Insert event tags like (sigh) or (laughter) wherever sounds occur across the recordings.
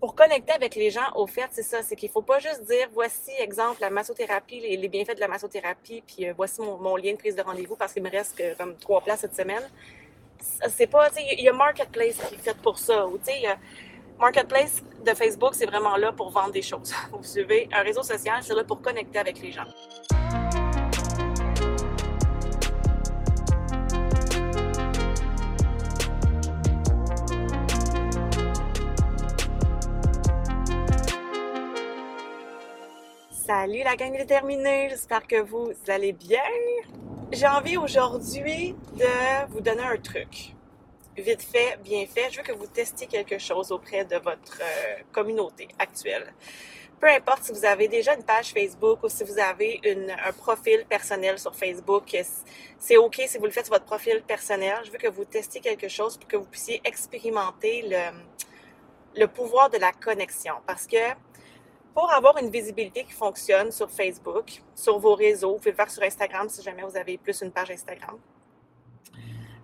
pour connecter avec les gens, au fait, c'est ça, c'est qu'il faut pas juste dire voici, exemple, la massothérapie, les, bienfaits de la massothérapie, puis euh, voici mon, lien de prise de rendez-vous parce qu'il me reste comme trois places cette semaine. C'est pas, tu sais, il y a Marketplace qui est fait pour ça, ou tu sais, Marketplace de Facebook, c'est vraiment là pour vendre des choses. (laughs) Vous suivez, un réseau social, c'est là pour connecter avec les gens. Salut la gang déterminée, j'espère que vous allez bien. J'ai envie aujourd'hui de vous donner un truc. Vite fait, bien fait, je veux que vous testiez quelque chose auprès de votre euh, communauté actuelle. Peu importe si vous avez déjà une page Facebook ou si vous avez un profil personnel sur Facebook, c'est OK si vous le faites sur votre profil personnel. Je veux que vous testiez quelque chose pour que vous puissiez expérimenter le, le pouvoir de la connexion. Parce que pour avoir une visibilité qui fonctionne sur Facebook, sur vos réseaux, vous pouvez le faire sur Instagram si jamais vous avez plus une page Instagram.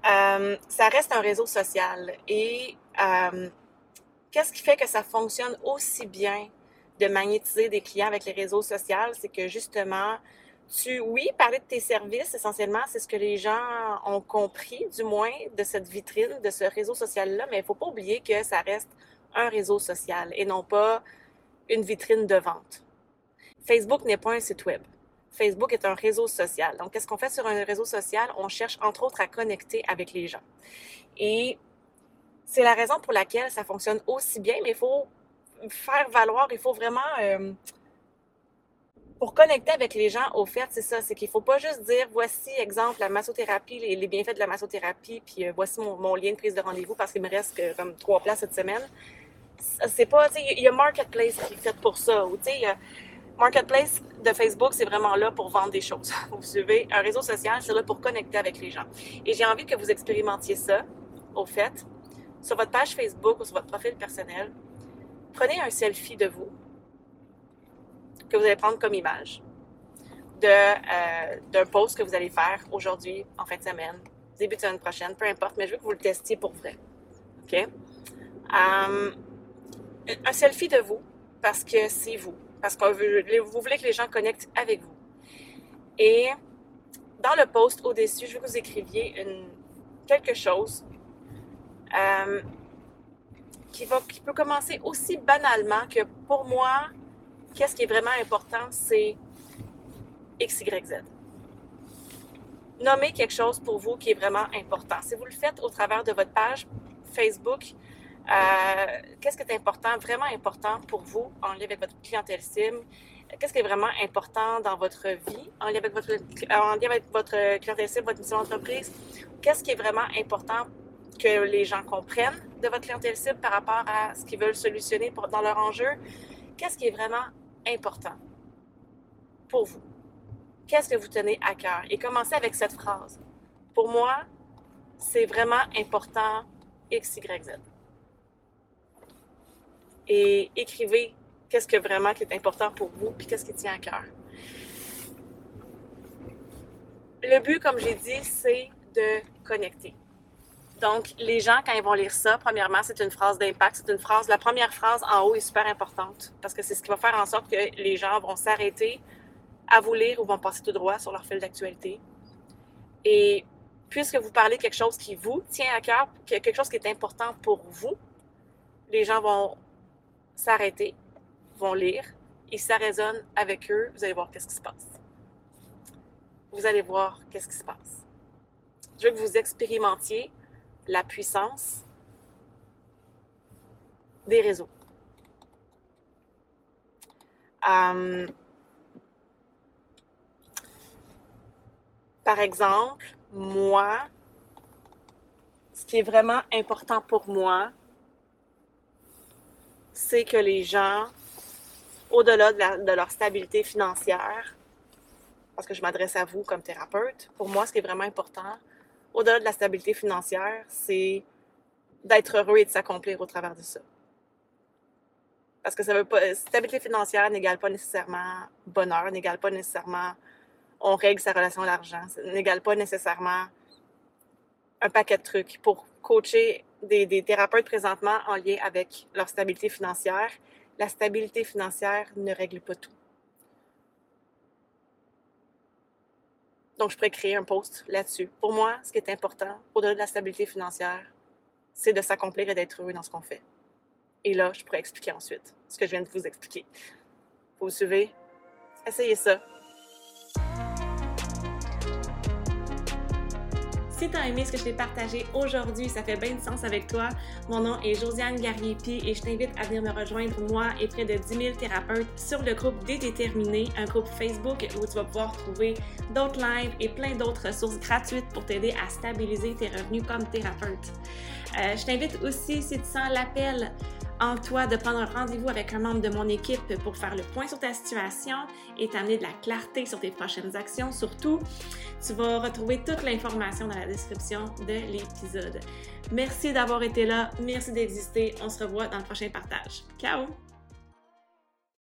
Euh, ça reste un réseau social. Et euh, qu'est-ce qui fait que ça fonctionne aussi bien de magnétiser des clients avec les réseaux sociaux? C'est que justement, tu, oui, parler de tes services, essentiellement, c'est ce que les gens ont compris, du moins, de cette vitrine, de ce réseau social-là, mais il ne faut pas oublier que ça reste un réseau social et non pas une vitrine de vente. Facebook n'est pas un site web. Facebook est un réseau social. Donc, qu'est-ce qu'on fait sur un réseau social? On cherche, entre autres, à connecter avec les gens. Et c'est la raison pour laquelle ça fonctionne aussi bien, mais il faut faire valoir, il faut vraiment... Euh, pour connecter avec les gens, au fait, c'est ça, c'est qu'il ne faut pas juste dire, voici, exemple, la massothérapie, les, bienfaits de la massothérapie, puis euh, voici mon, lien de prise de rendez-vous parce qu'il me reste comme trois places cette semaine c'est pas, il y a Marketplace qui est fait pour ça. Ou, Marketplace de Facebook, c'est vraiment là pour vendre des choses. (laughs) Vous suivez, un réseau social, c'est là pour connecter avec les gens. Et j'ai envie que vous expérimentiez ça, au fait, sur votre page Facebook ou sur votre profil personnel. Prenez un selfie de vous que vous allez prendre comme image euh, d'un post que vous allez faire aujourd'hui, en fin de semaine, début de semaine prochaine, peu importe, mais je veux que vous le testiez pour vrai. OK? Um, un selfie de vous, parce que c'est vous, parce que vous voulez que les gens connectent avec vous. Et dans le post au-dessus, je veux que vous écriviez quelque chose euh, qui, va, qui peut commencer aussi banalement que pour moi, qu'est-ce qui est vraiment important, c'est X, Y, Z. Nommez quelque chose pour vous qui est vraiment important. Si vous le faites au travers de votre page Facebook, euh, qu'est-ce qui est important, vraiment important pour vous en lien avec votre clientèle cible? Qu'est-ce qui est vraiment important dans votre vie en lien avec votre, en lien avec votre clientèle cible, votre mission d'entreprise? Qu'est-ce qui est vraiment important que les gens comprennent de votre clientèle cible par rapport à ce qu'ils veulent solutionner dans leur enjeu? Qu'est-ce qui est vraiment important pour vous? Qu'est-ce que vous tenez à cœur? Et commencez avec cette phrase. Pour moi, c'est vraiment important X, Y, Z et écrivez qu'est-ce que vraiment qui est important pour vous, puis qu'est-ce qui tient à cœur. Le but, comme j'ai dit, c'est de connecter. Donc, les gens, quand ils vont lire ça, premièrement, c'est une phrase d'impact. C'est une phrase, la première phrase en haut est super importante parce que c'est ce qui va faire en sorte que les gens vont s'arrêter à vous lire ou vont passer tout droit sur leur fil d'actualité. Et puisque vous parlez quelque chose qui vous tient à cœur, quelque chose qui est important pour vous, les gens vont s'arrêter, vont lire, et si ça résonne avec eux, vous allez voir qu'est-ce qui se passe. Vous allez voir qu'est-ce qui se passe. Je veux que vous expérimentiez la puissance des réseaux. Hum, par exemple, moi, ce qui est vraiment important pour moi, c'est que les gens, au-delà de, leur stabilité financière, parce que je m'adresse à vous comme thérapeute, pour moi, ce qui est vraiment important, au-delà de la stabilité financière, c'est d'être heureux et de s'accomplir au travers de ça. Parce que ça veut pas, stabilité financière n'égale pas nécessairement bonheur, n'égale pas nécessairement on règle sa relation à l'argent, n'égale pas nécessairement un paquet de trucs. Pour coacher des, thérapeutes présentement en lien avec leur stabilité financière. La stabilité financière ne règle pas tout. Donc, je pourrais créer un post là-dessus. Pour moi, ce qui est important, au-delà de la stabilité financière, c'est de s'accomplir et d'être heureux dans ce qu'on fait. Et là, je pourrais expliquer ensuite ce que je viens de vous expliquer. Vous suivez? Essayez ça. Si tu as aimé ce que je t'ai partagé aujourd'hui, ça fait bien de sens avec toi. Mon nom est Josiane Garriépi et je t'invite à venir me rejoindre, moi et près de 10 000 thérapeutes, sur le groupe Déterminés, un groupe Facebook où tu vas pouvoir trouver d'autres lives et plein d'autres ressources gratuites pour t'aider à stabiliser tes revenus comme thérapeute. Euh, je t'invite aussi, si tu sens l'appel en toi de prendre un rendez-vous avec un membre de mon équipe pour faire le point sur ta situation et t'amener de la clarté sur tes prochaines actions. Surtout, tu vas retrouver toute l'information dans la description de l'épisode. Merci d'avoir été là, merci d'exister. On se revoit dans le prochain partage. Ciao!